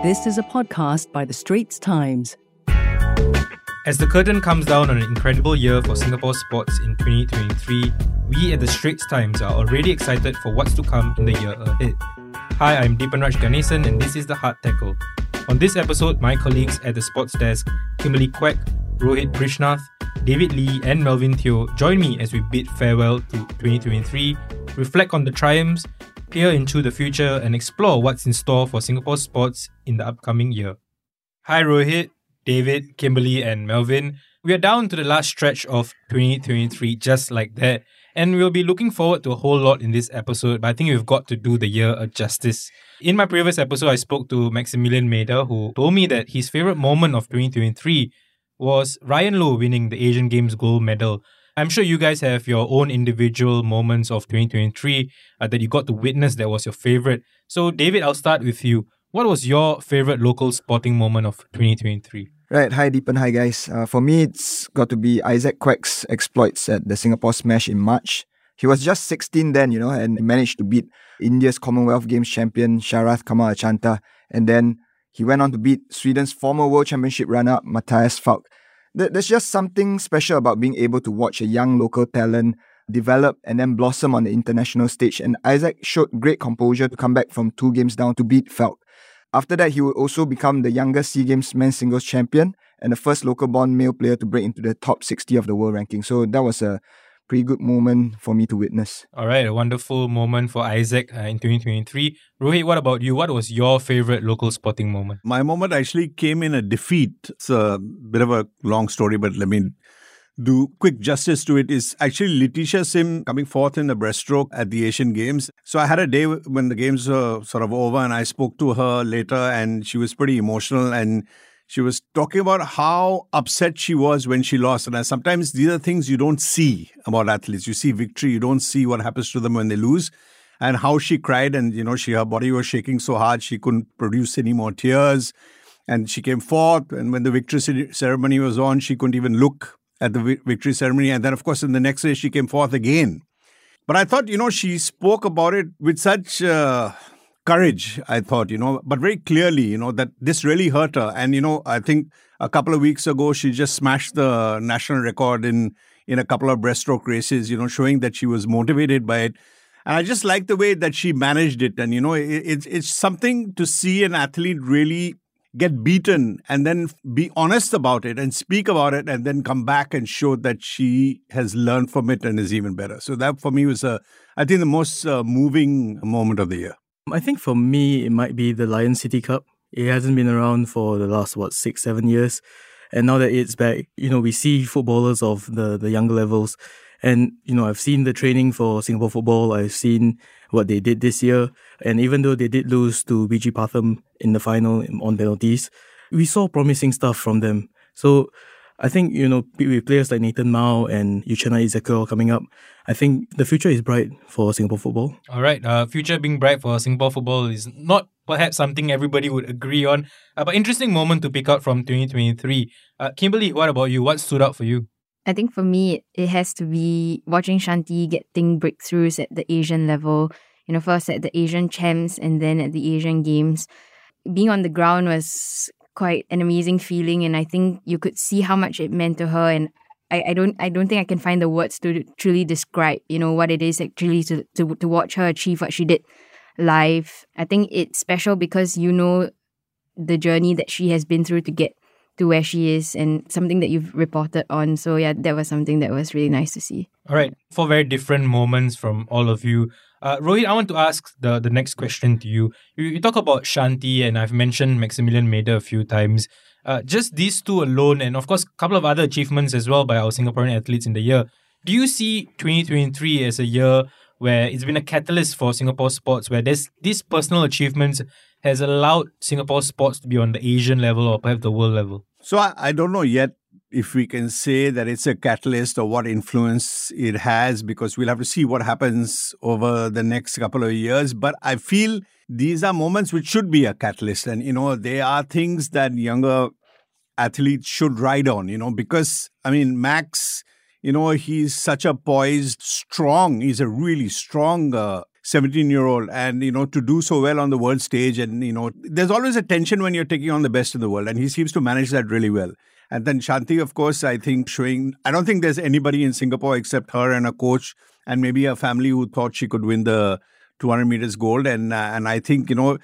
This is a podcast by The Straits Times. As the curtain comes down on an incredible year for Singapore sports in 2023, we at The Straits Times are already excited for what's to come in the year ahead. Hi, I'm Deepanraj Ganesan, and this is The Hard Tackle. On this episode, my colleagues at the sports desk, Kimberley Kwek, Rohit Brijnath, David Lee, and Melvyn Teoh, join me as we bid farewell to 2023, reflect on the triumphs, peer into the future, and explore what's in store for Singapore sports in the upcoming year. Hi, Rohit, David, Kimberley, and Melvyn. We are down to the last stretch of 2023, just like that. And we'll be looking forward to a whole lot in this episode, but I think we've got to do the year a justice. In my previous episode, I spoke to Maximilian Maeder, who told me that his favorite moment of 2023 was Ryan Lo winning the Asian Games gold medal. I'm sure you guys have your own individual moments of 2023 uh, that you got to witness that was your favorite. So, David, I'll start with you. What was your favorite local sporting moment of 2023? Right, hi Deepan, hi guys. Uh, for me, it's got to be Izaac Quek's exploits at the Singapore Smash in March. He was just 16 then, you know, and managed to beat India's Commonwealth Games champion Sharath Kamal Achanta. And then he went on to beat Sweden's former World Championship runner-up Mattias Falck. There's just something special about being able to watch a young local talent develop and then blossom on the international stage. And Izaac showed great composure to come back from two games down to beat Falck. After that, he would also become the youngest SEA Games men's singles champion and the first local born male player to break into the top 60 of the world ranking. So that was a pretty good moment for me to witness. All right, a wonderful moment for Izaac uh, in 2023. Rohit, what about you? What was your favorite local sporting moment? My moment actually came in a defeat. It's a bit of a long story, but let me do quick justice to it is actually Letitia Sim coming fourth in the breaststroke at the Asian Games. So I had a day when the games were sort of over and I spoke to her later and she was pretty emotional and she was talking about how upset she was when she lost. And sometimes these are things you don't see about athletes. You see victory, you don't see what happens to them when they lose. And how she cried, and you know, she her body was shaking so hard she couldn't produce any more tears. And she came forth, And when the victory ceremony was on, she couldn't even look at the victory ceremony. And then, of course, in the next day, she came forth again. But I thought, you know, she spoke about it with such. Uh, courage, I thought, you know, but very clearly, you know, that this really hurt her. And, you know, I think a couple of weeks ago, she just smashed the national record in, in a couple of breaststroke races, you know, showing that she was motivated by it. And I just like the way that she managed it. And, you know, it, it's, it's something to see an athlete really get beaten and then be honest about it and speak about it and then come back and show that she has learned from it and is even better. So that for me was, a, I think, the most uh, moving moment of the year. Um, I think for me, it might be the Lion City Cup. It hasn't been around for the last, what, six, seven years. And now that it's back, you know, we see footballers of the, the younger levels. And, you know, I've seen the training for Singapore football. I've seen what they did this year. And even though they did lose to BG Pathum in the final on penalties, we saw promising stuff from them. So I think, you know, with players like Nathan Mao and Uchenna Ezekiel coming up, I think the future is bright for Singapore football. All right. Uh, future being bright for Singapore football is not perhaps something everybody would agree on, uh, but interesting moment to pick out from 2023. Uh, Kimberley, what about you? What stood out for you? I think for me, it has to be watching Shanti getting breakthroughs at the Asian level. You know, first at the Asian Champs and then at the Asian Games. Being on the ground was quite an amazing feeling and I think you could see how much it meant to her and I, I don't I don't think I can find the words to truly describe, you know, what it is actually to, to to watch her achieve what she did live. I think it's special because you know the journey that she has been through to get to where she is and something that you've reported on. So yeah, that was something that was really nice to see. All right. Four very different moments from all of you. Uh, Rohit, I want to ask the, the next question to you. you. You talk about Shanti, and I've mentioned Maximilian Maeder a few times. Uh, just these two alone, and of course, a couple of other achievements as well by our Singaporean athletes in the year. Do you see 2023 as a year where it's been a catalyst for Singapore sports, where there's these personal achievements has allowed Singapore sports to be on the Asian level or perhaps the world level? So I, I don't know yet if we can say that it's a catalyst or what influence it has, because we'll have to see what happens over the next couple of years. But I feel these are moments which should be a catalyst. And, you know, they are things that younger athletes should ride on, you know, because, I mean, Max, you know, he's such a poised, strong, he's a really strong uh, 17 year old and you know to do so well on the world stage and you know there's always a tension when you're taking on the best in the world and he seems to manage that really well and then shanti of course i think showing i don't think there's anybody in singapore except her and a coach and maybe a family who thought she could win the 200 meters gold and uh, and i think you know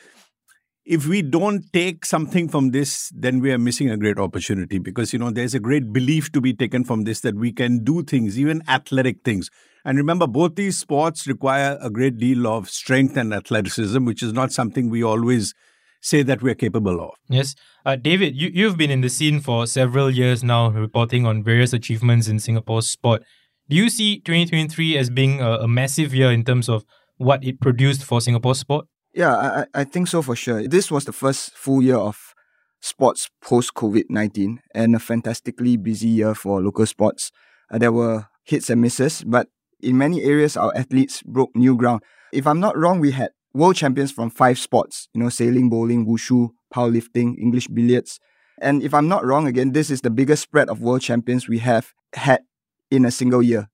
if we don't take something from this, then we are missing a great opportunity because, you know, there's a great belief to be taken from this that we can do things, even athletic things. And remember, both these sports require a great deal of strength and athleticism, which is not something we always say that we're capable of. Yes. Uh, David, you, you've been in the scene for several years now, reporting on various achievements in Singapore's sport. Do you see 2023 as being a, a massive year in terms of what it produced for Singapore sport? Yeah, I, I think so for sure. This was the first full year of sports post COVID 19 and a fantastically busy year for local sports. Uh, there were hits and misses, but in many areas, our athletes broke new ground. If I'm not wrong, we had world champions from five sports, you know, sailing, bowling, wushu, powerlifting, English billiards. And if I'm not wrong, again, this is the biggest spread of world champions we have had in a single year.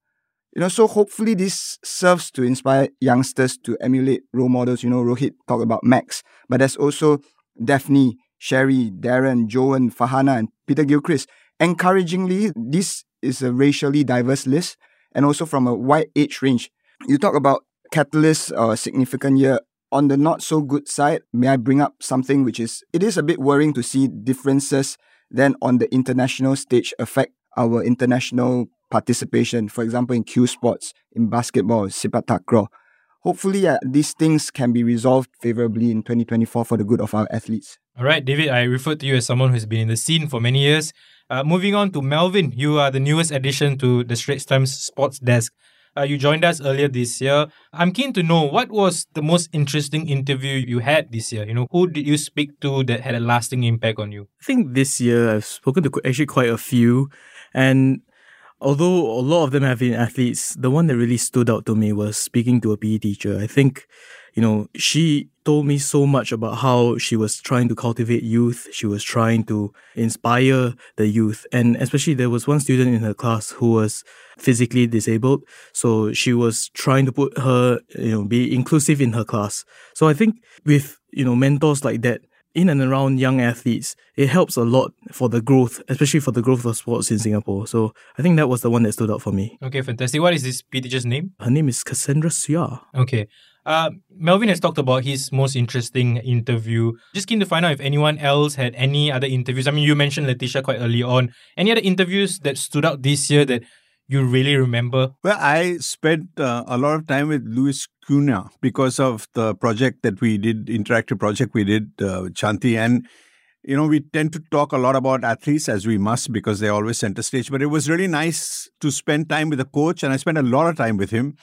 You know, so hopefully this serves to inspire youngsters to emulate role models. You know, Rohit talked about Max, but there's also Daphne, Cherie, Darren, Joan, Fahana, and Peter Gilchrist. Encouragingly, this is a racially diverse list and also from a wide age range. You talk about catalyst or significant year. On the not so good side, may I bring up something which is it is a bit worrying to see differences then on the international stage affect our international participation, for example, in cue sports, in basketball, sepak takraw. Hopefully, uh, these things can be resolved favorably in 2024 for the good of our athletes. All right, David, I referred to you as someone who's been in the scene for many years. Uh, moving on to Melvyn, you are the newest addition to the Straits Times Sports Desk. Uh, you joined us earlier this year. I'm keen to know what was the most interesting interview you had this year. You know, who did you speak to that had a lasting impact on you? I think this year I've spoken to actually quite a few, and although a lot of them have been athletes, the one that really stood out to me was speaking to a PE teacher. I think, you know, she told me so much about how she was trying to cultivate youth, she was trying to inspire the youth, and especially there was one student in her class who was physically disabled, so she was trying to put her, you know, be inclusive in her class. So I think with, you know, mentors like that, in and around young athletes, it helps a lot for the growth, especially for the growth of sports in Singapore. So I think that was the one that stood out for me. Okay, fantastic. What is this teacher's name? Her name is Cassandra Suya. Okay. Uh, Melvyn has talked about his most interesting interview. Just keen to find out if anyone else had any other interviews. I mean, you mentioned Letitia quite early on. Any other interviews that stood out this year that you really remember? Well, I spent uh, a lot of time with Luis Cunha because of the project that we did, interactive project we did uh, with Shanti. And, you know, we tend to talk a lot about athletes as we must because they're always center stage. But it was really nice to spend time with a coach, and I spent a lot of time with him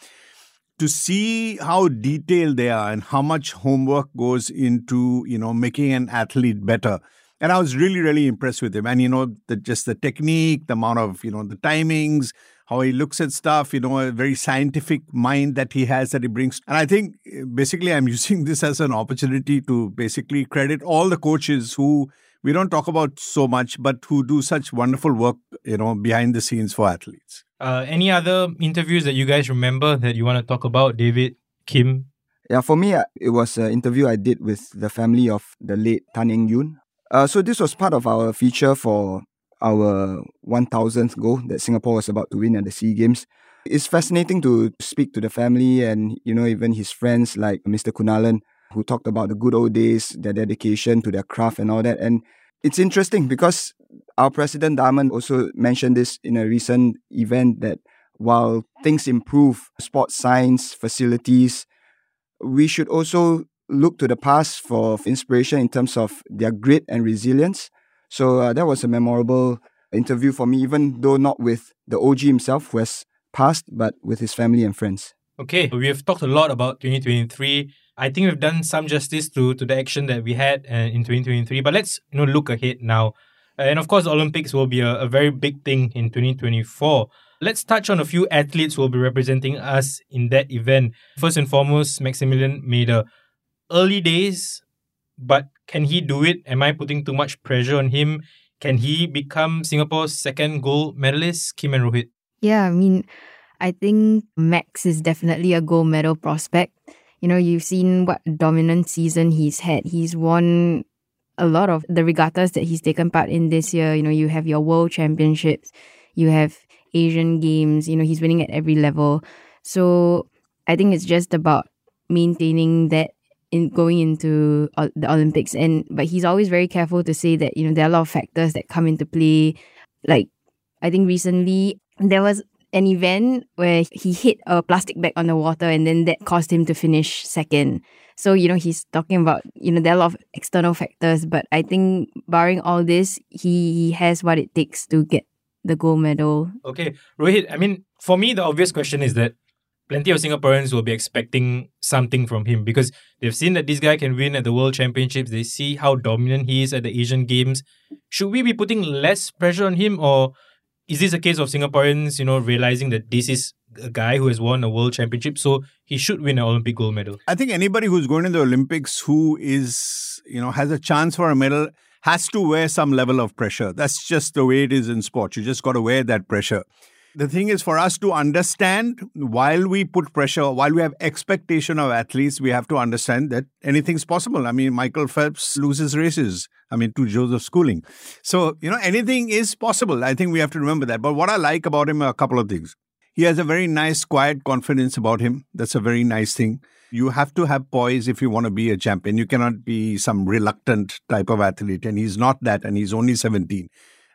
to see how detailed they are and how much homework goes into, you know, making an athlete better and I was really, really impressed with him. And you know, the, just the technique, the amount of you know the timings, how he looks at stuff, you know, a very scientific mind that he has that he brings. And I think eh, basically I'm using this as an opportunity to basically credit all the coaches who we don't talk about so much, but who do such wonderful work, you know, behind the scenes for athletes. Uh, any other interviews that you guys remember that you want to talk about, David, Kim? Yeah, for me, it was an interview I did with the family of the late Tan Eng Yoon. Uh, so this was part of our feature for our 1000th goal that Singapore was about to win at the SEA Games. It's fascinating to speak to the family and, you know, even his friends like Mr. Kunalan, who talked about the good old days, their dedication to their craft and all that. And it's interesting because our president Tharman also mentioned this in a recent event that while things improve, sports science, facilities, we should also look to the past for inspiration in terms of their grit and resilience. So uh, that was a memorable interview for me, even though not with the OG himself who has passed, but with his family and friends. Okay, we have talked a lot about 2023. I think we've done some justice to, to the action that we had uh, in 2023, but let's you know look ahead now. And of course, Olympics will be a, a very big thing in 2024. Let's touch on a few athletes who will be representing us in that event. First and foremost, Maximilian Maeder. Early days, but can he do it? Am I putting too much pressure on him? Can he become Singapore's second gold medalist, Kim and Rohit? Yeah, I mean, I think Max is definitely a gold medal prospect. You know, you've seen what dominant season he's had. He's won a lot of the regattas that he's taken part in this year. You know, you have your world championships, you have Asian games, you know, he's winning at every level. So I think it's just about maintaining that in going into the Olympics. And but he's always very careful to say that, you know, there are a lot of factors that come into play. Like I think recently there was an event where he hit a plastic bag on the water and then that caused him to finish second. So, you know, he's talking about, you know, there are a lot of external factors, but I think barring all this, he, he has what it takes to get the gold medal. Okay, Rohit, I mean, for me, the obvious question is that plenty of Singaporeans will be expecting something from him because they've seen that this guy can win at the World Championships. They see how dominant he is at the Asian Games. Should we be putting less pressure on him, or is this a case of Singaporeans, you know, realizing that this is a guy who has won a world championship, so he should win an Olympic gold medal. I think anybody who's going to the Olympics who is, you know, has a chance for a medal has to wear some level of pressure. That's just the way it is in sport. You just got to wear that pressure. The thing is for us to understand while we put pressure, while we have expectation of athletes, we have to understand that anything's possible. I mean, Michael Phelps loses races. I mean, to Joseph Schooling. So, you know, anything is possible. I think we have to remember that. But what I like about him are a couple of things. He has a very nice, quiet confidence about him. That's a very nice thing. You have to have poise if you want to be a champion. You cannot be some reluctant type of athlete, and he's not that, and he's only 17.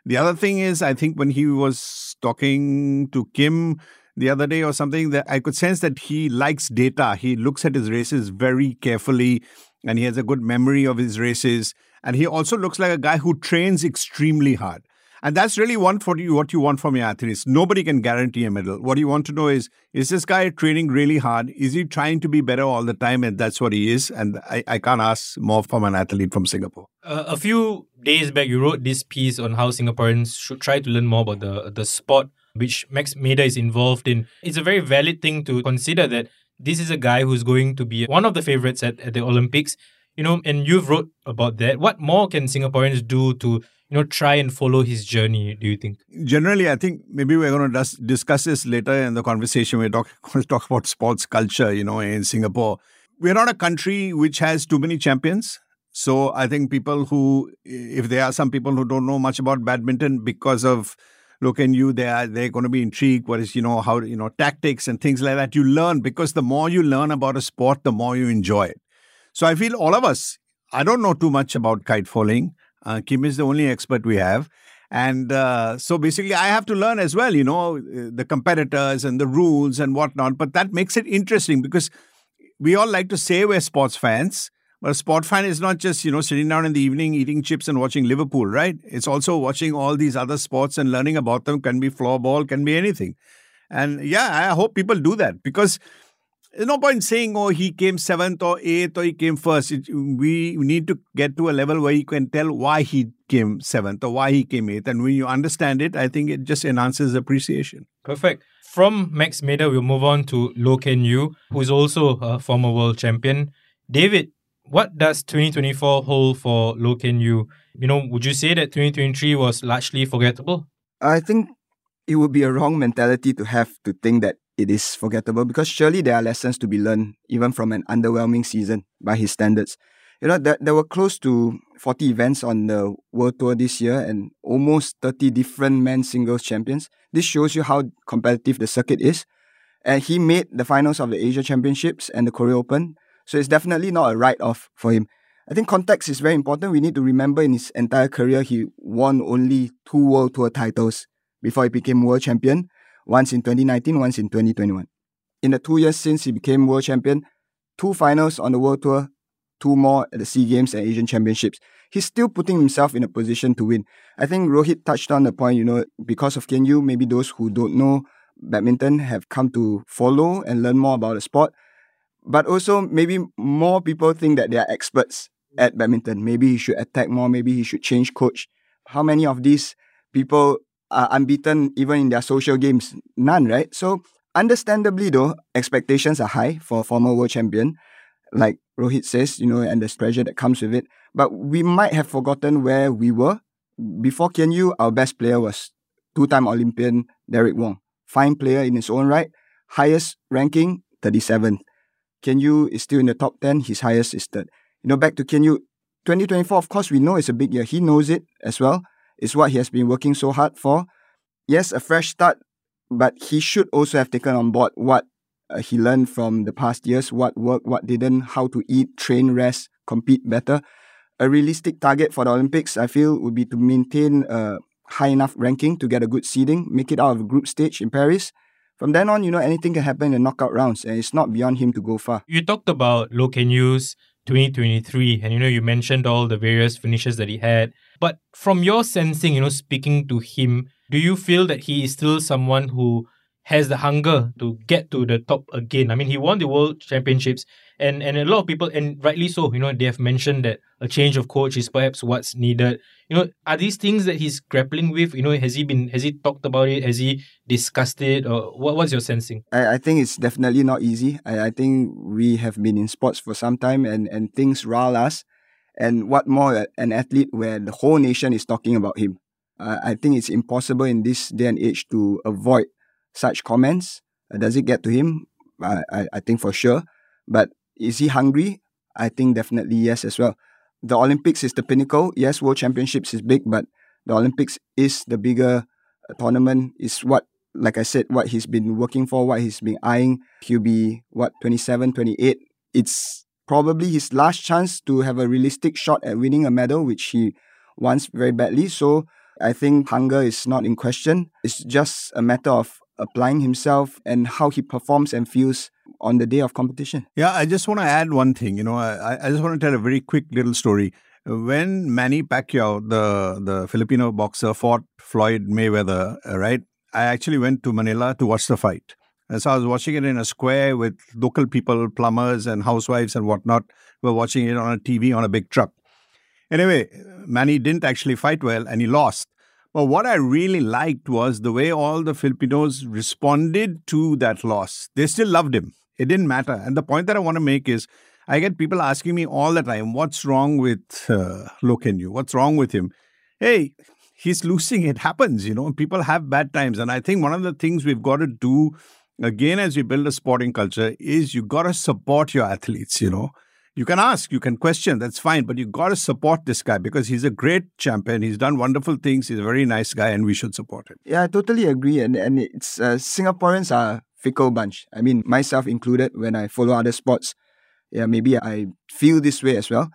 The other thing is, I think when he was talking to Kim the other day or something, that I could sense that he likes data. He looks at his races very carefully, and he has a good memory of his races. And he also looks like a guy who trains extremely hard. And that's really what for you what you want from your athletes. Nobody can guarantee a medal. What you want to know is is this guy training really hard? Is he trying to be better all the time? And that's what he is. And I, I can't ask more from an athlete from Singapore. Uh, a few days back, you wrote this piece on how Singaporeans should try to learn more about the the sport which Max Maeder is involved in. It's a very valid thing to consider that this is a guy who's going to be one of the favorites at, at the Olympics. You know, and you've wrote about that. What more can Singaporeans do to you know try and follow his journey do you think? Generally i think maybe we're going to discuss this later in the conversation. We're talk, going to talk about sports culture you know in singapore. We're not a country which has too many champions. So i think people who if there are some people who don't know much about badminton because of Loh Kean Yew they are they're going to be intrigued what is you know how you know tactics and things like that you learn because the more you learn about a sport the more you enjoy it. So i feel all of us i don't know too much about kite foiling uh, Kim is the only expert we have. And uh, so basically, I have to learn as well, you know, the competitors and the rules and whatnot. But that makes it interesting because we all like to say we're sports fans. But a sport fan is not just, you know, sitting down in the evening eating chips and watching Liverpool, right? It's also watching all these other sports and learning about them. Can be floorball, can be anything. And yeah, I hope people do that because there's no point saying, oh, he came seventh or eighth or he came first. It, we need to get to a level where you can tell why he came seventh or why he came eighth. And when you understand it, I think it just enhances appreciation. Perfect. From Max Maeder, we'll move on to Loh Kean Yew, who is also a former world champion. David, what does 2024 hold for Loh Kean Yew? You know, would you say that 2023 was largely forgettable? I think it would be a wrong mentality to have to think that it is forgettable because surely there are lessons to be learned even from an underwhelming season by his standards. You know, there, there were close to 40 events on the World Tour this year and almost 30 different men's singles champions. This shows you how competitive the circuit is. And he made the finals of the Asia Championships and the Korea Open. So it's definitely not a write off for him. I think context is very important. We need to remember in his entire career, he won only two World Tour titles before he became world champion once in 2019, once in 2021. In the two years since he became world champion, two finals on the world tour, two more at the SEA Games and Asian Championships. He's still putting himself in a position to win. I think Rohit touched on the point, you know, because of Kean Yew, maybe those who don't know badminton have come to follow and learn more about the sport. But also, maybe more people think that they are experts at badminton. Maybe he should attack more, maybe he should change coach. How many of these people are unbeaten even in their social games? None, right? So, understandably, though, expectations are high for former world champion, like Rohit says, you know, and the pressure that comes with it. But we might have forgotten where we were. Before Kean Yew, our best player was two time Olympian Derek Wong. Fine player in his own right, highest ranking, 37th. Kean Yew is still in the top 10. His highest is third. You know, back to Kean Yew, 2024, of course, we know it's a big year. He knows it as well. It's what he has been working so hard for. Yes, a fresh start, but he should also have taken on board what uh, he learned from the past years, what worked, what didn't, how to eat, train, rest, compete better. A realistic target for the Olympics, I feel, would be to maintain a high enough ranking to get a good seeding, make it out of group stage in Paris. From then on, you know, anything can happen in the knockout rounds, and it's not beyond him to go far. You talked about Loh Kean Yew's 2023, and you know, you mentioned all the various finishes that he had. But from your sensing, you know, speaking to him, do you feel that he is still someone who has the hunger to get to the top again? I mean, he won the world championships, and, and a lot of people, and rightly so, you know, they have mentioned that a change of coach is perhaps what's needed. You know, are these things that he's grappling with? You know, has he been, has he talked about it? Has he discussed it? Or what, what's your sensing? I, I think it's definitely not easy. I, I think we have been in sports for some time and, and things rile us. And what more an athlete where the whole nation is talking about him? Uh, I think it's impossible in this day and age to avoid such comments. Uh, does it get to him? I, I, I think for sure. But is he hungry? I think definitely yes as well. The Olympics is the pinnacle. Yes, World Championships is big, but the Olympics is the bigger uh, tournament. Is what, like I said, what he's been working for, what he's been eyeing. He'll be what 27, 28. It's probably his last chance to have a realistic shot at winning a medal, which he wants very badly. So I think hunger is not in question. It's just a matter of applying himself and how he performs and feels on the day of competition. Yeah, I just want to add one thing. You know, I, I just want to tell a very quick little story. When Manny Pacquiao, the, the Filipino boxer, fought Floyd Mayweather, right? I actually went to Manila to watch the fight. And so I was watching it in a square with local people, plumbers and housewives and whatnot, were watching it on a TV on a big truck. Anyway, Manny didn't actually fight well and he lost. But what I really liked was the way all the Filipinos responded to that loss. They still loved him. It didn't matter. And the point that I want to make is I get people asking me all the time, what's wrong with uh, Loh Kean What's wrong with him? Hey, he's losing. It happens, you know. People have bad times. And I think one of the things we've got to do, again, as we build a sporting culture, is you got to support your athletes, you know. You can ask, you can question, that's fine, but you got to support this guy because he's a great champion. He's done wonderful things. He's a very nice guy, and we should support him. Yeah, I totally agree. And and it's uh, Singaporeans are fickle bunch. I mean, myself included. When I follow other sports, yeah, maybe I feel this way as well.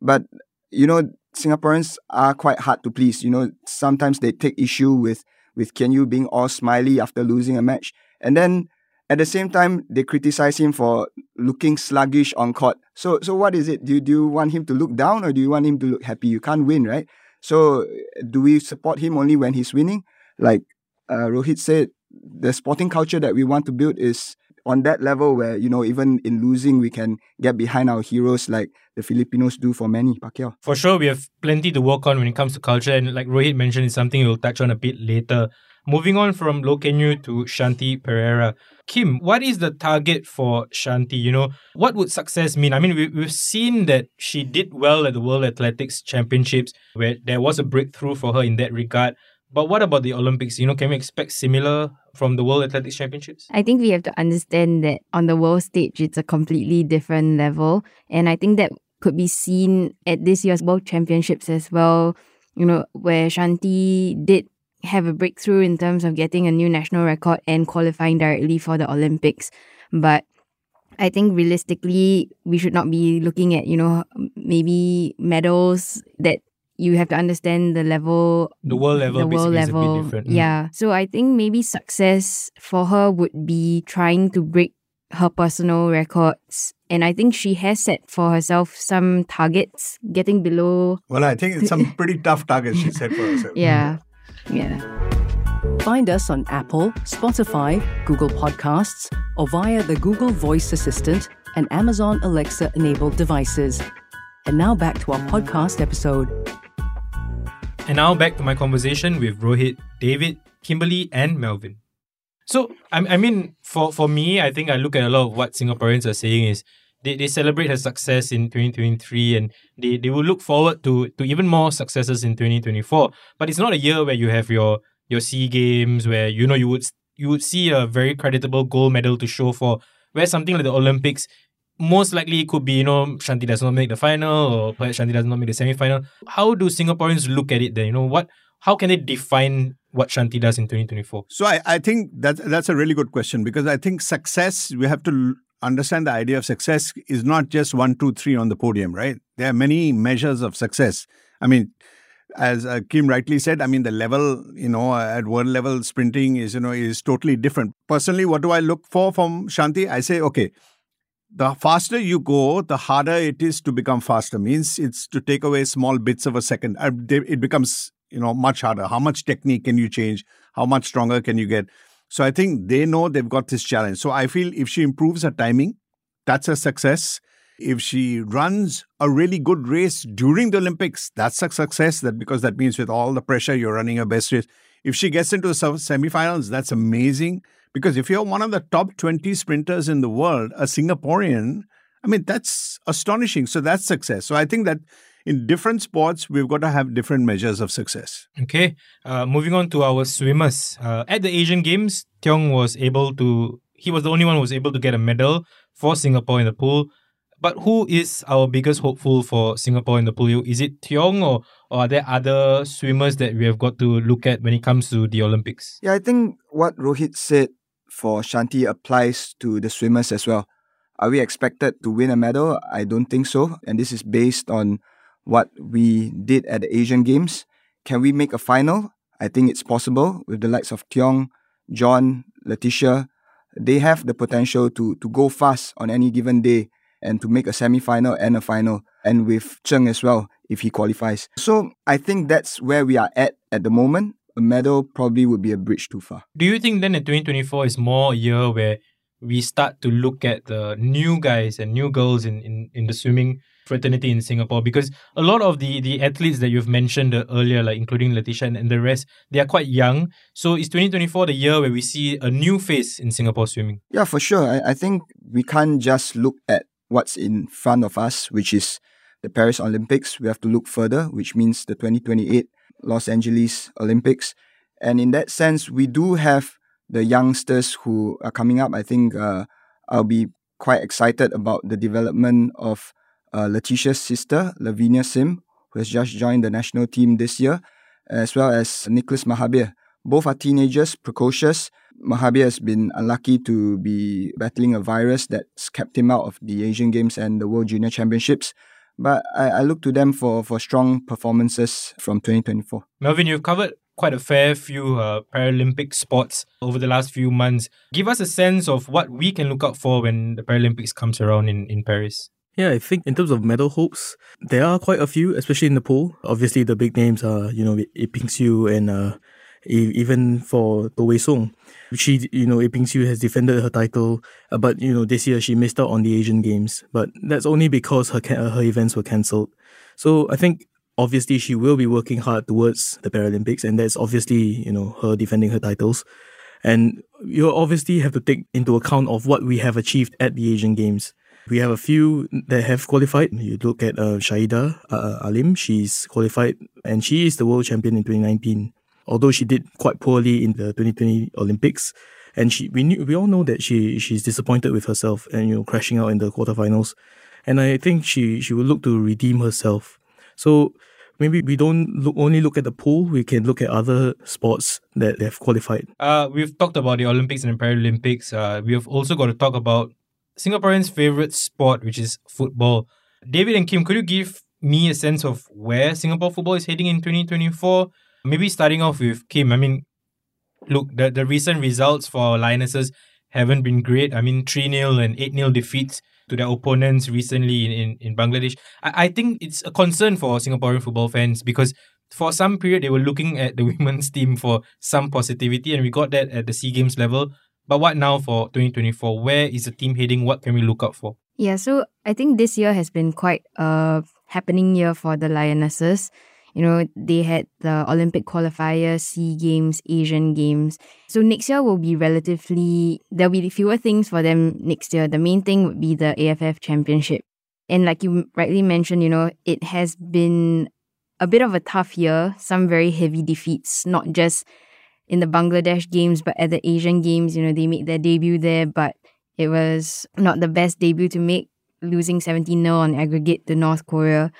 But you know, Singaporeans are quite hard to please. You know, sometimes they take issue with with Kean Yew being all smiley after losing a match, and then at the same time, they criticize him for looking sluggish on court. So, so what is it? Do you, do you want him to look down or do you want him to look happy? You can't win, right? So, do we support him only when he's winning? Like uh, Rohit said, the sporting culture that we want to build is on that level where you know even in losing we can get behind our heroes like the Filipinos do for Manny Pacquiao. For sure, we have plenty to work on when it comes to culture, and like Rohit mentioned, it's something we'll touch on a bit later. Moving on from Loh Kean Yew to Shanti Pereira. Kim, what is the target for Shanti? You know, what would success mean? I mean, we, we've seen that she did well at the World Athletics Championships, where there was a breakthrough for her in that regard. But what about the Olympics? You know, can we expect similar from the World Athletics Championships? I think we have to understand that on the world stage, it's a completely different level. And I think that could be seen at this year's World Championships as well, you know, where Shanti did have a breakthrough in terms of getting a new national record and qualifying directly for the Olympics. But I think realistically, we should not be looking at, you know, maybe medals that you have to understand the level. The world level the world level. yeah. So i think maybe success for her would be trying to break her personal records. And i think she has set for herself some targets getting below Well, I think it's some pretty tough targets she set for herself. yeah yeah Find us on Apple, Spotify, Google Podcasts, or via the Google Voice Assistant and Amazon Alexa enabled devices. And now back to our podcast episode. And now back to my conversation with Rohit, David, Kimberley, and Melvyn. So, I, I mean, for, for me, I think I look at a lot of what Singaporeans are saying is they, they celebrate her success in 2023 and they, they will look forward to, to even more successes in 2024. But it's not a year where you have your your SEA Games where you know you would you would see a very creditable gold medal to show for. Where something like the Olympics, most likely could be, you know, Shanti does not make the final or perhaps Shanti does not make the semi-final. How do Singaporeans look at it then? You know, what how can they define what Shanti does in 2024? So I, I think that that's a really good question because I think success, we have to understand the idea of success is not just one, two, three on the podium, right? There are many measures of success. I mean, as uh, Kim rightly said, I mean the level, you know, at world level sprinting is, you know, is totally different. Personally, what do I look for from Shanti? I say, okay, the faster you go, the harder it is to become faster. Means it's to take away small bits of a second. It becomes you know much harder. How much technique can you change? How much stronger can you get? So I think they know they've got this challenge. So I feel if she improves her timing, that's a success. If she runs a really good race during the Olympics, that's a success. That because that means with all the pressure, you're running a best race. If she gets into the semifinals, that's amazing. Because if you're one of the top 20 sprinters in the world, a Singaporean, I mean, that's astonishing. So that's success. So I think that in different sports, we've got to have different measures of success. Okay. Uh, moving on to our swimmers. Uh, at the Asian Games, Teong was able to, he was the only one who was able to get a medal for Singapore in the pool. But who is our biggest hopeful for Singapore in the pool? Is it Teong or, or are there other swimmers that we have got to look at when it comes to the Olympics? Yeah, I think what Rohit said for Shanti applies to the swimmers as well. Are we expected to win a medal? I don't think so. And this is based on what we did at the Asian Games. Can we make a final? I think it's possible with the likes of Teong, John, Letitia. They have the potential to, to go fast on any given day and to make a semi final and a final, and with Cheng as well if he qualifies. So I think that's where we are at at the moment a medal probably would be a bridge too far. Do you think then that 2024 is more a year where we start to look at the new guys and new girls in, in, in the swimming fraternity in Singapore? Because a lot of the, the athletes that you've mentioned earlier, like including Letitia and, and the rest, they are quite young. So is 2024 the year where we see a new face in Singapore swimming? Yeah, for sure. I, I think we can't just look at what's in front of us, which is the Paris Olympics. We have to look further, which means the 2028 Los Angeles Olympics. And in that sense, we do have the youngsters who are coming up. I think uh, I'll be quite excited about the development of uh, Letitia's sister, Levenia Sim, who has just joined the national team this year, as well as Nicholas Mahabir. Both are teenagers, precocious. Mahabir has been unlucky to be battling a virus that's kept him out of the Asian Games and the World Junior Championships. But I, I look to them for, for strong performances from 2024. Melvyn, you've covered quite a fair few uh, Paralympic sports over the last few months. Give us a sense of what we can look out for when the Paralympics comes around in, in Paris. Yeah, I think in terms of medal hopes, there are quite a few, especially in the pool. Obviously, the big names are, you know, Pin Xiu and uh, even for Toh Wei Soong. She, you know, Pin Xiu has defended her title, uh, but, you know, this year she missed out on the Asian Games. But that's only because her, her events were cancelled. So I think obviously she will be working hard towards the Paralympics, and that's obviously, you know, her defending her titles. And you obviously have to take into account of what we have achieved at the Asian Games. We have a few that have qualified. You look at uh, Syahidah uh, Alim, she's qualified and she is the world champion in 2019 although she did quite poorly in the 2020 Olympics. And she, we knew, we all know that she, she's disappointed with herself and, you know, crashing out in the quarterfinals. And I think she, she will look to redeem herself. So maybe we don't look, only look at the pool, we can look at other sports that have qualified. Uh, we've talked about the Olympics and the Paralympics. Uh, we have also got to talk about Singaporeans' favorite sport, which is football. David and Kim, could you give me a sense of where Singapore football is heading in 2024? Maybe starting off with Kim. I mean, look, the, the recent results for our Lionesses haven't been great. I mean, 3 0 and 8 0 defeats to their opponents recently in, in, in Bangladesh. I, I think it's a concern for Singaporean football fans because for some period they were looking at the women's team for some positivity, and we got that at the SEA Games level. But what now for 2024? Where is the team heading? What can we look out for? Yeah, so I think this year has been quite a happening year for the Lionesses. You know, they had the Olympic qualifiers, SEA Games, Asian Games. So next year will be relatively, there'll be fewer things for them next year. The main thing would be the AFF Championship. And like you rightly mentioned, you know, it has been a bit of a tough year, some very heavy defeats, not just in the Bangladesh games, but at the Asian Games, you know, they made their debut there, but it was not the best debut to make losing 17 0 on aggregate to North Korea.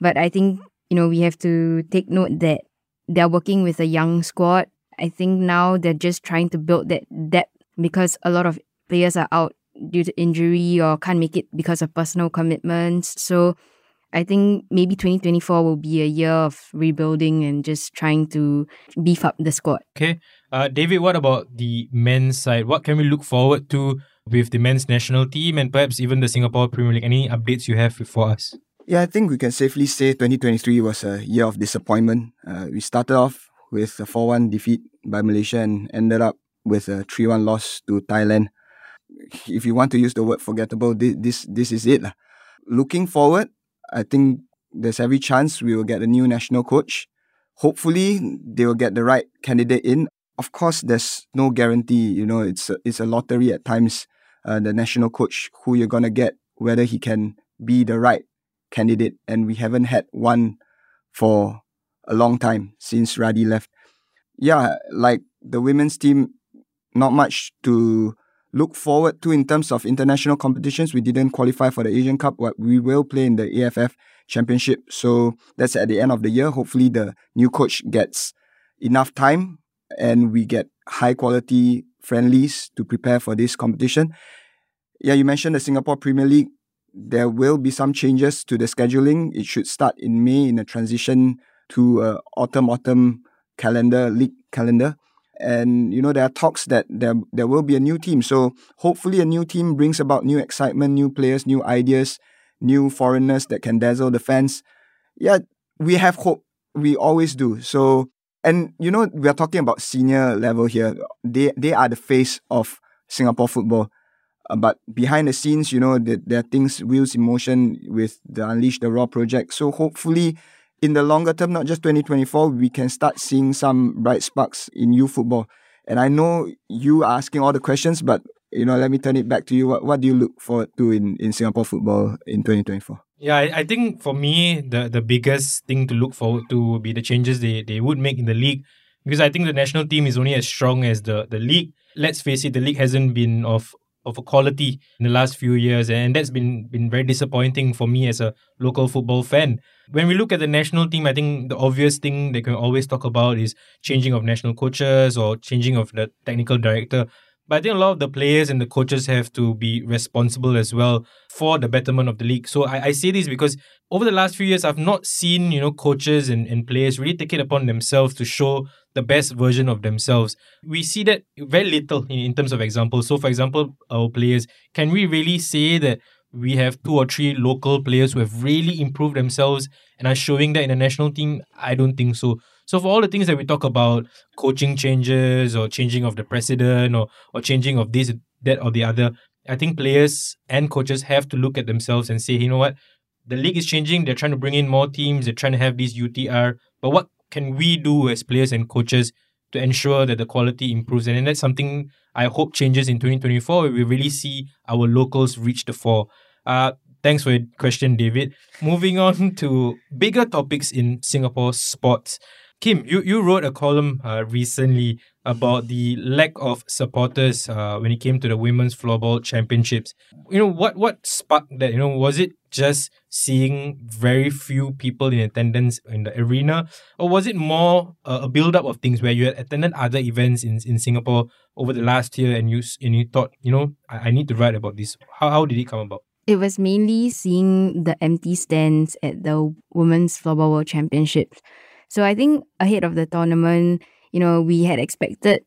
But I think, you know, we have to take note that they're working with a young squad. I think now they're just trying to build that depth because a lot of players are out due to injury or can't make it because of personal commitments. So I think maybe 2024 will be a year of rebuilding and just trying to beef up the squad. Okay. Uh, David, what about the men's side? What can we look forward to with the men's national team and perhaps even the Singapore Premier League? Any updates you have for us? Yeah, I think we can safely say 2023 was a year of disappointment. Uh, we started off with a 4 1 defeat by Malaysia and ended up with a 3 1 loss to Thailand. If you want to use the word forgettable, this, this, this is it. Looking forward, I think there's every chance we will get a new national coach. Hopefully, they will get the right candidate in. Of course, there's no guarantee. You know, it's a, it's a lottery at times. Uh, the national coach who you're gonna get, whether he can be the right candidate, and we haven't had one for a long time since Raddy left. Yeah, like the women's team, not much to look forward to in terms of international competitions. We didn't qualify for the Asian Cup, but we will play in the AFF Championship. So that's at the end of the year. Hopefully, the new coach gets enough time and we get high quality friendlies to prepare for this competition. Yeah, you mentioned the Singapore Premier League. There will be some changes to the scheduling. It should start in May in a transition to a autumn autumn calendar league calendar and you know there are talks that there there will be a new team. So hopefully a new team brings about new excitement new players new ideas new foreigners that can dazzle the fans. Yeah we have hope. We always do. So and you know we are talking about senior level here. They they are the face of singapore football. Uh, but behind the scenes you know there, there are things wheels in motion with the unleash the Roar project. So hopefully in the longer term, not just 2024, we can start seeing some bright sparks in youth football. And I know you are asking all the questions, but you know, let me turn it back to you. What, what do you look forward to in, in Singapore football in 2024? Yeah, I, I think for me, the, the biggest thing to look forward to would be the changes they, they would make in the league. Because I think the national team is only as strong as the, the league. Let's face it, the league hasn't been of of a quality in the last few years, and that's been been very disappointing for me as a local football fan. When we look at the national team, I think the obvious thing they can always talk about is changing of national coaches or changing of the technical director. But I think a lot of the players and the coaches have to be responsible as well for the betterment of the league. So I, I say this because over the last few years, I've not seen, you know, coaches and, and players really take it upon themselves to show the best version of themselves. We see that very little in, in terms of examples. So, for example, our players, can we really say that we have two or three local players who have really improved themselves and are showing that in the national team? I don't think so. So for all the things that we talk about, coaching changes or changing of the president or or changing of this, that or the other, I think players and coaches have to look at themselves and say, you know what, the league is changing. They're trying to bring in more teams. They're trying to have these UTR. But what can we do as players and coaches to ensure that the quality improves? And that's something I hope changes in 2024 where we really see our locals reach the fore. Uh, thanks for your question, David. Moving on to bigger topics in Singapore sports. Kim, you, you wrote a column uh, recently about the lack of supporters uh, when it came to the women's floorball championships. You know what what sparked that? You know, was it just seeing very few people in attendance in the arena, or was it more uh, a build up of things where you had attended other events in, in Singapore over the last year and you and you thought, you know, I, I need to write about this. How how did it come about? It was mainly seeing the empty stands at the Women's Floorball World Championships so I think ahead of the tournament, you know, we had expected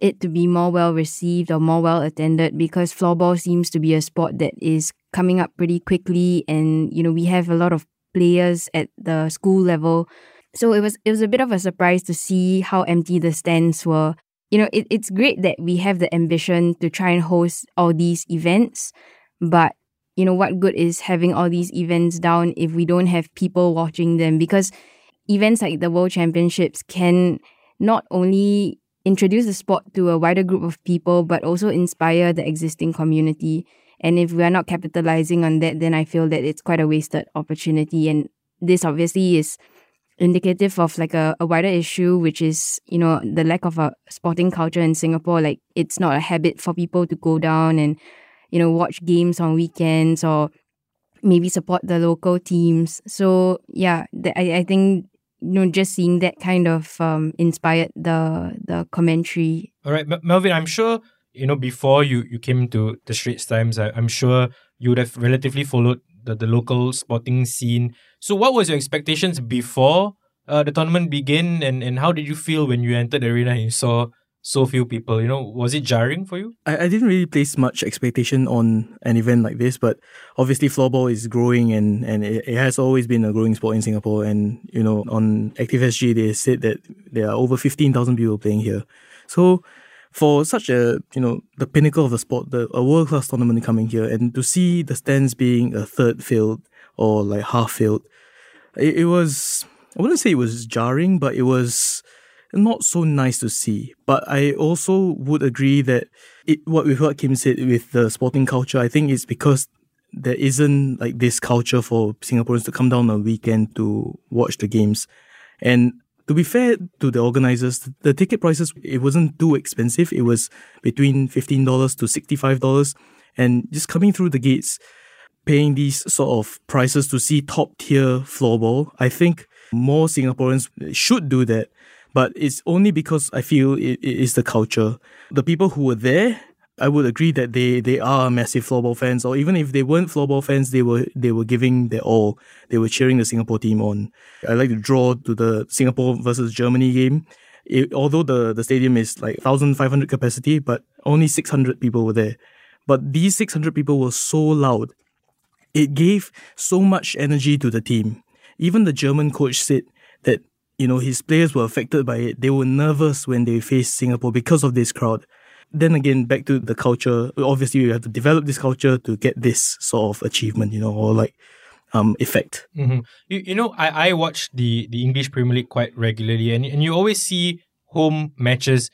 it to be more well received or more well attended because floorball seems to be a sport that is coming up pretty quickly and you know we have a lot of players at the school level. So it was it was a bit of a surprise to see how empty the stands were. You know it, it's great that we have the ambition to try and host all these events but you know what good is having all these events down if we don't have people watching them? Because events like the World Championships can not only introduce the sport to a wider group of people, but also inspire the existing community. And if we are not capitalizing on that, then I feel that it's quite a wasted opportunity. And this obviously is indicative of like a, a wider issue, which is, you know, the lack of a sporting culture in Singapore. Like it's not a habit for people to go down and, you know, watch games on weekends or maybe support the local teams. So yeah, the, I, I think you know just seeing that kind of um, inspired the the commentary. All right, Melvyn, I'm sure you know before you you came to the Straits Times, I, I'm sure you would have relatively followed the, the local sporting scene. So what was your expectations before uh, the tournament began, and and how did you feel when you entered the arena and you saw so few people. You know, was it jarring for you? I, I didn't really place much expectation on an event like this, but obviously floorball is growing and, and it, it has always been a growing sport in Singapore. And, you know, on ActiveSG, they said that there are over 15,000 people playing here. So for such a, you know, the pinnacle of the sport, the, a world class tournament coming here, and to see the stands being a third filled or like half filled, it, it was, I wouldn't say it was jarring, but it was, not so nice to see. But I also would agree that it what with what Kim said with the sporting culture, I think it's because there isn't like this culture for Singaporeans to come down on a weekend to watch the games. And to be fair to the organizers, the ticket prices it wasn't too expensive. It was between fifteen dollars to sixty five dollars. And just coming through the gates, paying these sort of prices to see top tier floorball, I think more Singaporeans should do that but it's only because I feel it, it is the culture. The people who were there, I would agree that they, they are massive floorball fans, or even if they weren't floorball fans, they were they were giving their all. They were cheering the Singapore team on. I like to draw to the Singapore versus Germany game. It, although the, the stadium is like 1,500 capacity, but only 600 people were there. But these 600 people were so loud. It gave so much energy to the team. Even the German coach said that you know, his players were affected by it. They were nervous when they faced Singapore because of this crowd. Then again, back to the culture. Obviously, you have to develop this culture to get this sort of achievement, you know, or like um effect. Mm-hmm. You, you know, I, I watch the, the English Premier League quite regularly, and, and you always see home matches.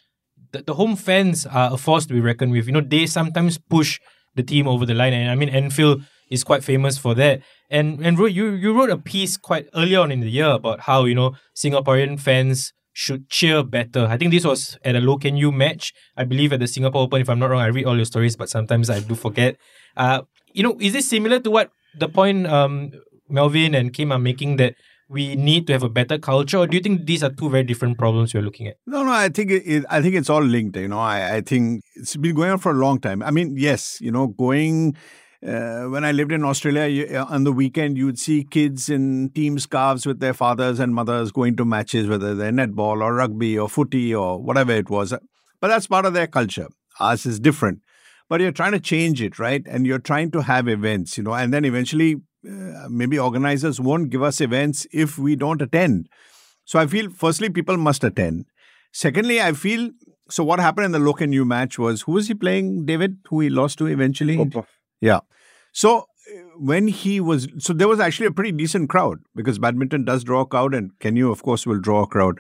The, the home fans are a force to be reckoned with. You know, they sometimes push the team over the line, and I mean, Anfield is quite famous for that. And and you you wrote a piece quite early on in the year about how you know Singaporean fans should cheer better. I think this was at a Kean Yew match. I believe at the Singapore Open. If I'm not wrong, I read all your stories, but sometimes I do forget. Uh, you know, is this similar to what the point um Melvyn and Kim are making that we need to have a better culture, or do you think these are two very different problems you're looking at? No, no, I think it, I think it's all linked. You know, I, I think it's been going on for a long time. I mean, yes, you know, going uh, when I lived in Australia, you, uh, on the weekend, you would see kids in team scarves with their fathers and mothers going to matches, whether they're netball or rugby or footy or whatever it was. But that's part of their culture. Ours is different. But you're trying to change it, right? And you're trying to have events, you know, and then eventually uh, maybe organizers won't give us events if we don't attend. So I feel, firstly, people must attend. Secondly, I feel so. What happened in the Kean Yew match was who was he playing, David, who he lost to eventually? Popov. Yeah. So when he was, so there was actually a pretty decent crowd because badminton does draw a crowd, and Kean Yew, of course, will draw a crowd.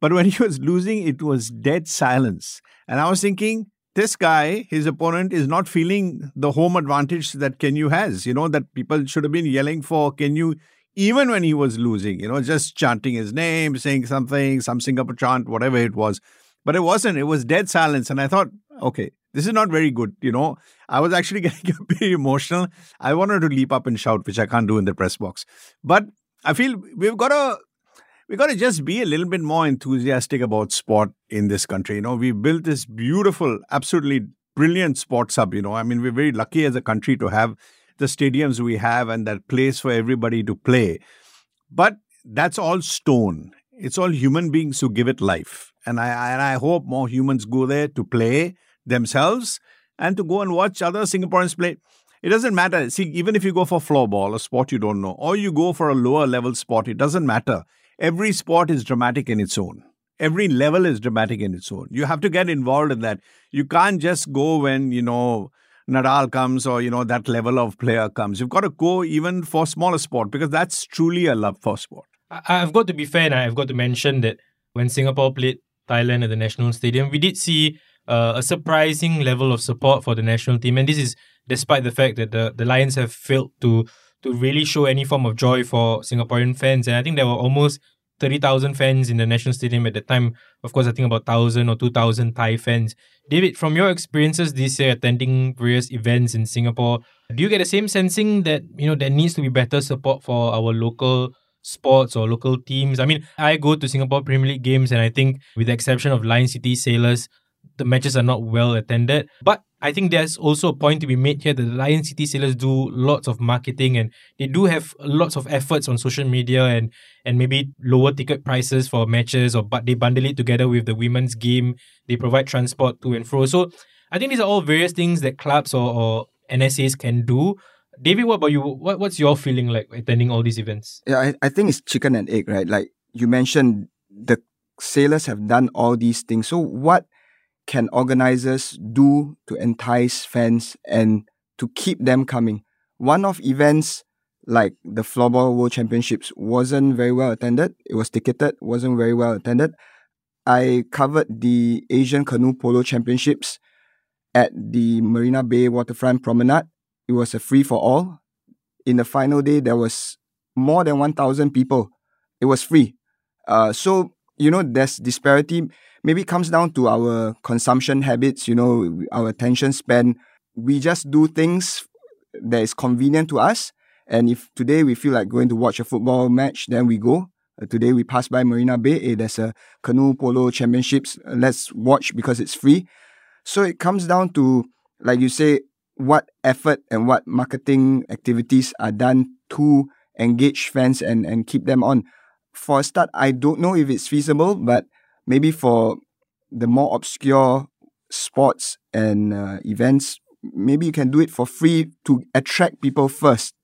But when he was losing, it was dead silence. And I was thinking, this guy, his opponent, is not feeling the home advantage that Kean Yew has. You know, that people should have been yelling for Kean Yew even when he was losing, you know, just chanting his name, saying something, some Singapore chant, whatever it was. But it wasn't. It was dead silence. And I thought, okay, this is not very good. You know, I was actually getting a bit emotional. I wanted to leap up and shout, which I can't do in the press box. But I feel we've got to we got to just be a little bit more enthusiastic about sport in this country. You know, we built this beautiful, absolutely brilliant sports hub. You know, I mean, we're very lucky as a country to have the stadiums we have and that place for everybody to play. But that's all stone. It's all human beings who give it life. And I and I hope more humans go there to play themselves and to go and watch other Singaporeans play. It doesn't matter. See, even if you go for floorball, a sport you don't know, or you go for a lower level sport, it doesn't matter. Every sport is dramatic in its own. Every level is dramatic in its own. You have to get involved in that. You can't just go when, you know, Nadal comes or, you know, that level of player comes. You've got to go even for smaller sport because that's truly a love for sport. I've got to be fair and I've got to mention that when Singapore played Thailand at the National Stadium, we did see uh, a surprising level of support for the national team, and this is despite the fact that the, the Lions have failed to to really show any form of joy for Singaporean fans. And I think there were almost 30,000 fans in the National Stadium at the time. Of course, I think about 1,000 or 2,000 Thai fans. David, from your experiences this year attending various events in Singapore, do you get the same sensing that, you know, there needs to be better support for our local sports or local teams? I mean, I go to Singapore Premier League games and I think with the exception of Lion City Sailors, the matches are not well attended. But I think there's also a point to be made here that the Lion City Sailors do lots of marketing and they do have lots of efforts on social media and and maybe lower ticket prices for matches or but they bundle it together with the women's game. They provide transport to and fro. So I think these are all various things that clubs or, or NSAs can do. David, what about you? What, what's your feeling like attending all these events? Yeah, I, I think it's chicken and egg, right? Like you mentioned, the sailors have done all these things. So what can organizers do to entice fans and to keep them coming? One of events like the Floorball World Championships wasn't very well attended. It was ticketed, wasn't very well attended. I covered the Asian Canoe Polo Championships at the Marina Bay Waterfront Promenade. It was a free for all. In the final day, there was more than 1,000 people. It was free. Uh, so, you know, there's disparity maybe comes down to our consumption habits, you know, our attention span. We just do things that is convenient to us. And if today we feel like going to watch a football match, then we go. Uh, today we pass by Marina Bay. Hey, there's a canoe polo championships. Let's watch because it's free. So it comes down to, like you say, what effort and what marketing activities are done to engage fans and, and keep them on. For a start, I don't know if it's feasible, but maybe for the more obscure sports and uh, events, maybe you can do it for free to attract people first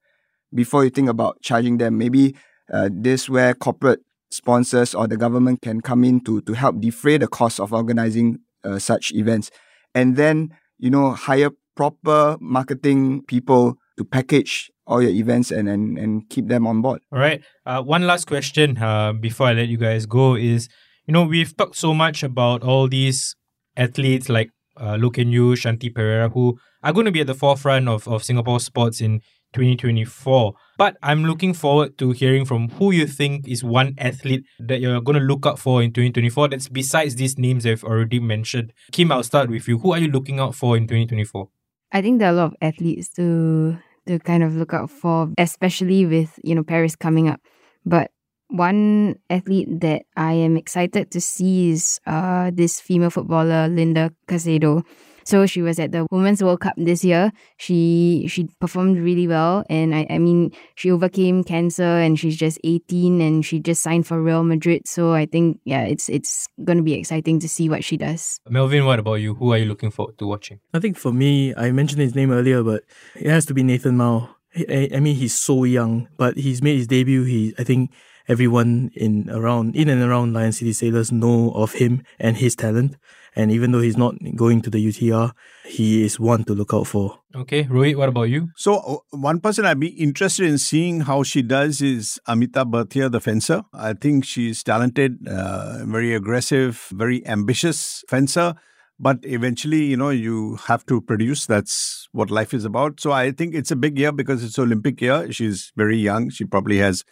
before you think about charging them. Maybe uh, this where corporate sponsors or the government can come in to to help defray the cost of organizing uh, such events, and then you know hire proper marketing people to package all your events and and, and keep them on board. All right. Uh, one last question uh, before I let you guys go is you know, we've talked so much about all these athletes like uh, Yew, Shanti Pereira, who are going to be at the forefront of, of Singapore sports in 2024. But I'm looking forward to hearing from who you think is one athlete that you're going to look out for in 2024 that's besides these names I've already mentioned. Kim, I'll start with you. Who are you looking out for in 2024? I think there are a lot of athletes to to kind of look out for, especially with, you know, Paris coming up. But one athlete that I am excited to see is uh, this female footballer, Linda Caicedo. So she was at the Women's World Cup this year. She she performed really well, and I, I mean she overcame cancer, and she's just eighteen, and she just signed for Real Madrid. So I think yeah, it's it's going to be exciting to see what she does. Melvyn, what about you? Who are you looking forward to watching? I think for me, I mentioned his name earlier, but it has to be Nathan Mao. I, I mean, he's so young, but he's made his debut. He I think everyone in around in and around Lion City Sailors know of him and his talent. And even though he's not going to the UTR, he is one to look out for. Okay, Rohit, what about you? So, uh, one person I'd be interested in seeing how she does is Amita Berthier, the fencer. I think she's talented, uh, very aggressive, very ambitious fencer. But eventually, you know, you have to produce. That's what life is about. So, I think it's a big year because it's Olympic year. She's very young. She probably has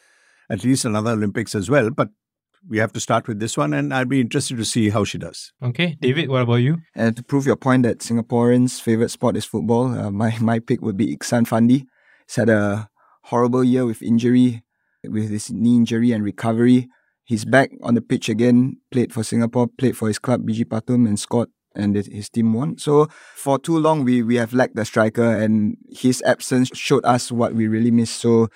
at least another Olympics as well. But we have to start with this one, and I'd be interested to see how she does. Okay, David, what about you? And to prove your point that Singaporeans' favorite sport is football, uh, my my pick would be Ikhsan Fandi. He's had a horrible year with injury, with his knee injury and recovery. He's back on the pitch again. Played for Singapore, played for his club BG Pathum, and scored. And his team won. So for too long, we we have lacked the striker, and his absence showed us what we really miss. So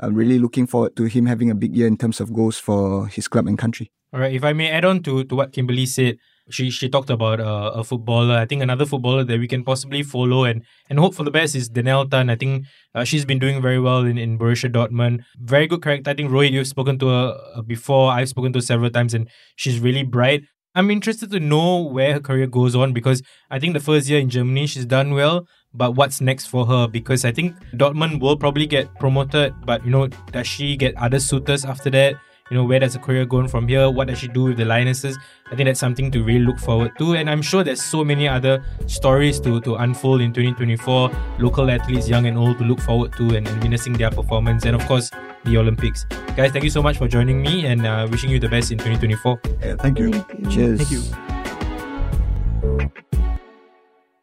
I'm really looking forward to him having a big year in terms of goals for his club and country. All right, if I may add on to, to what Kimberley said, she she talked about uh, a footballer. I think another footballer that we can possibly follow and, and hope for the best is Danelle Tan. I think uh, she's been doing very well in, in Borussia Dortmund. Very good character. I think Roy, you've spoken to her uh, before. I've spoken to her several times, and she's really bright. I'm interested to know where her career goes on because I think the first year in Germany she's done well, but what's next for her? Because I think Dortmund will probably get promoted, but you know, does she get other suitors after that? you know, where does the career going from here? What does she do with the Lionesses? I think that's something to really look forward to. And I'm sure there's so many other stories to, to unfold in 2024. Local athletes, young and old, to look forward to and, and witnessing their performance. And of course, the Olympics. Guys, thank you so much for joining me and uh, wishing you the best in 2024. Yeah, thank you. Thank you. Cheers. Thank you.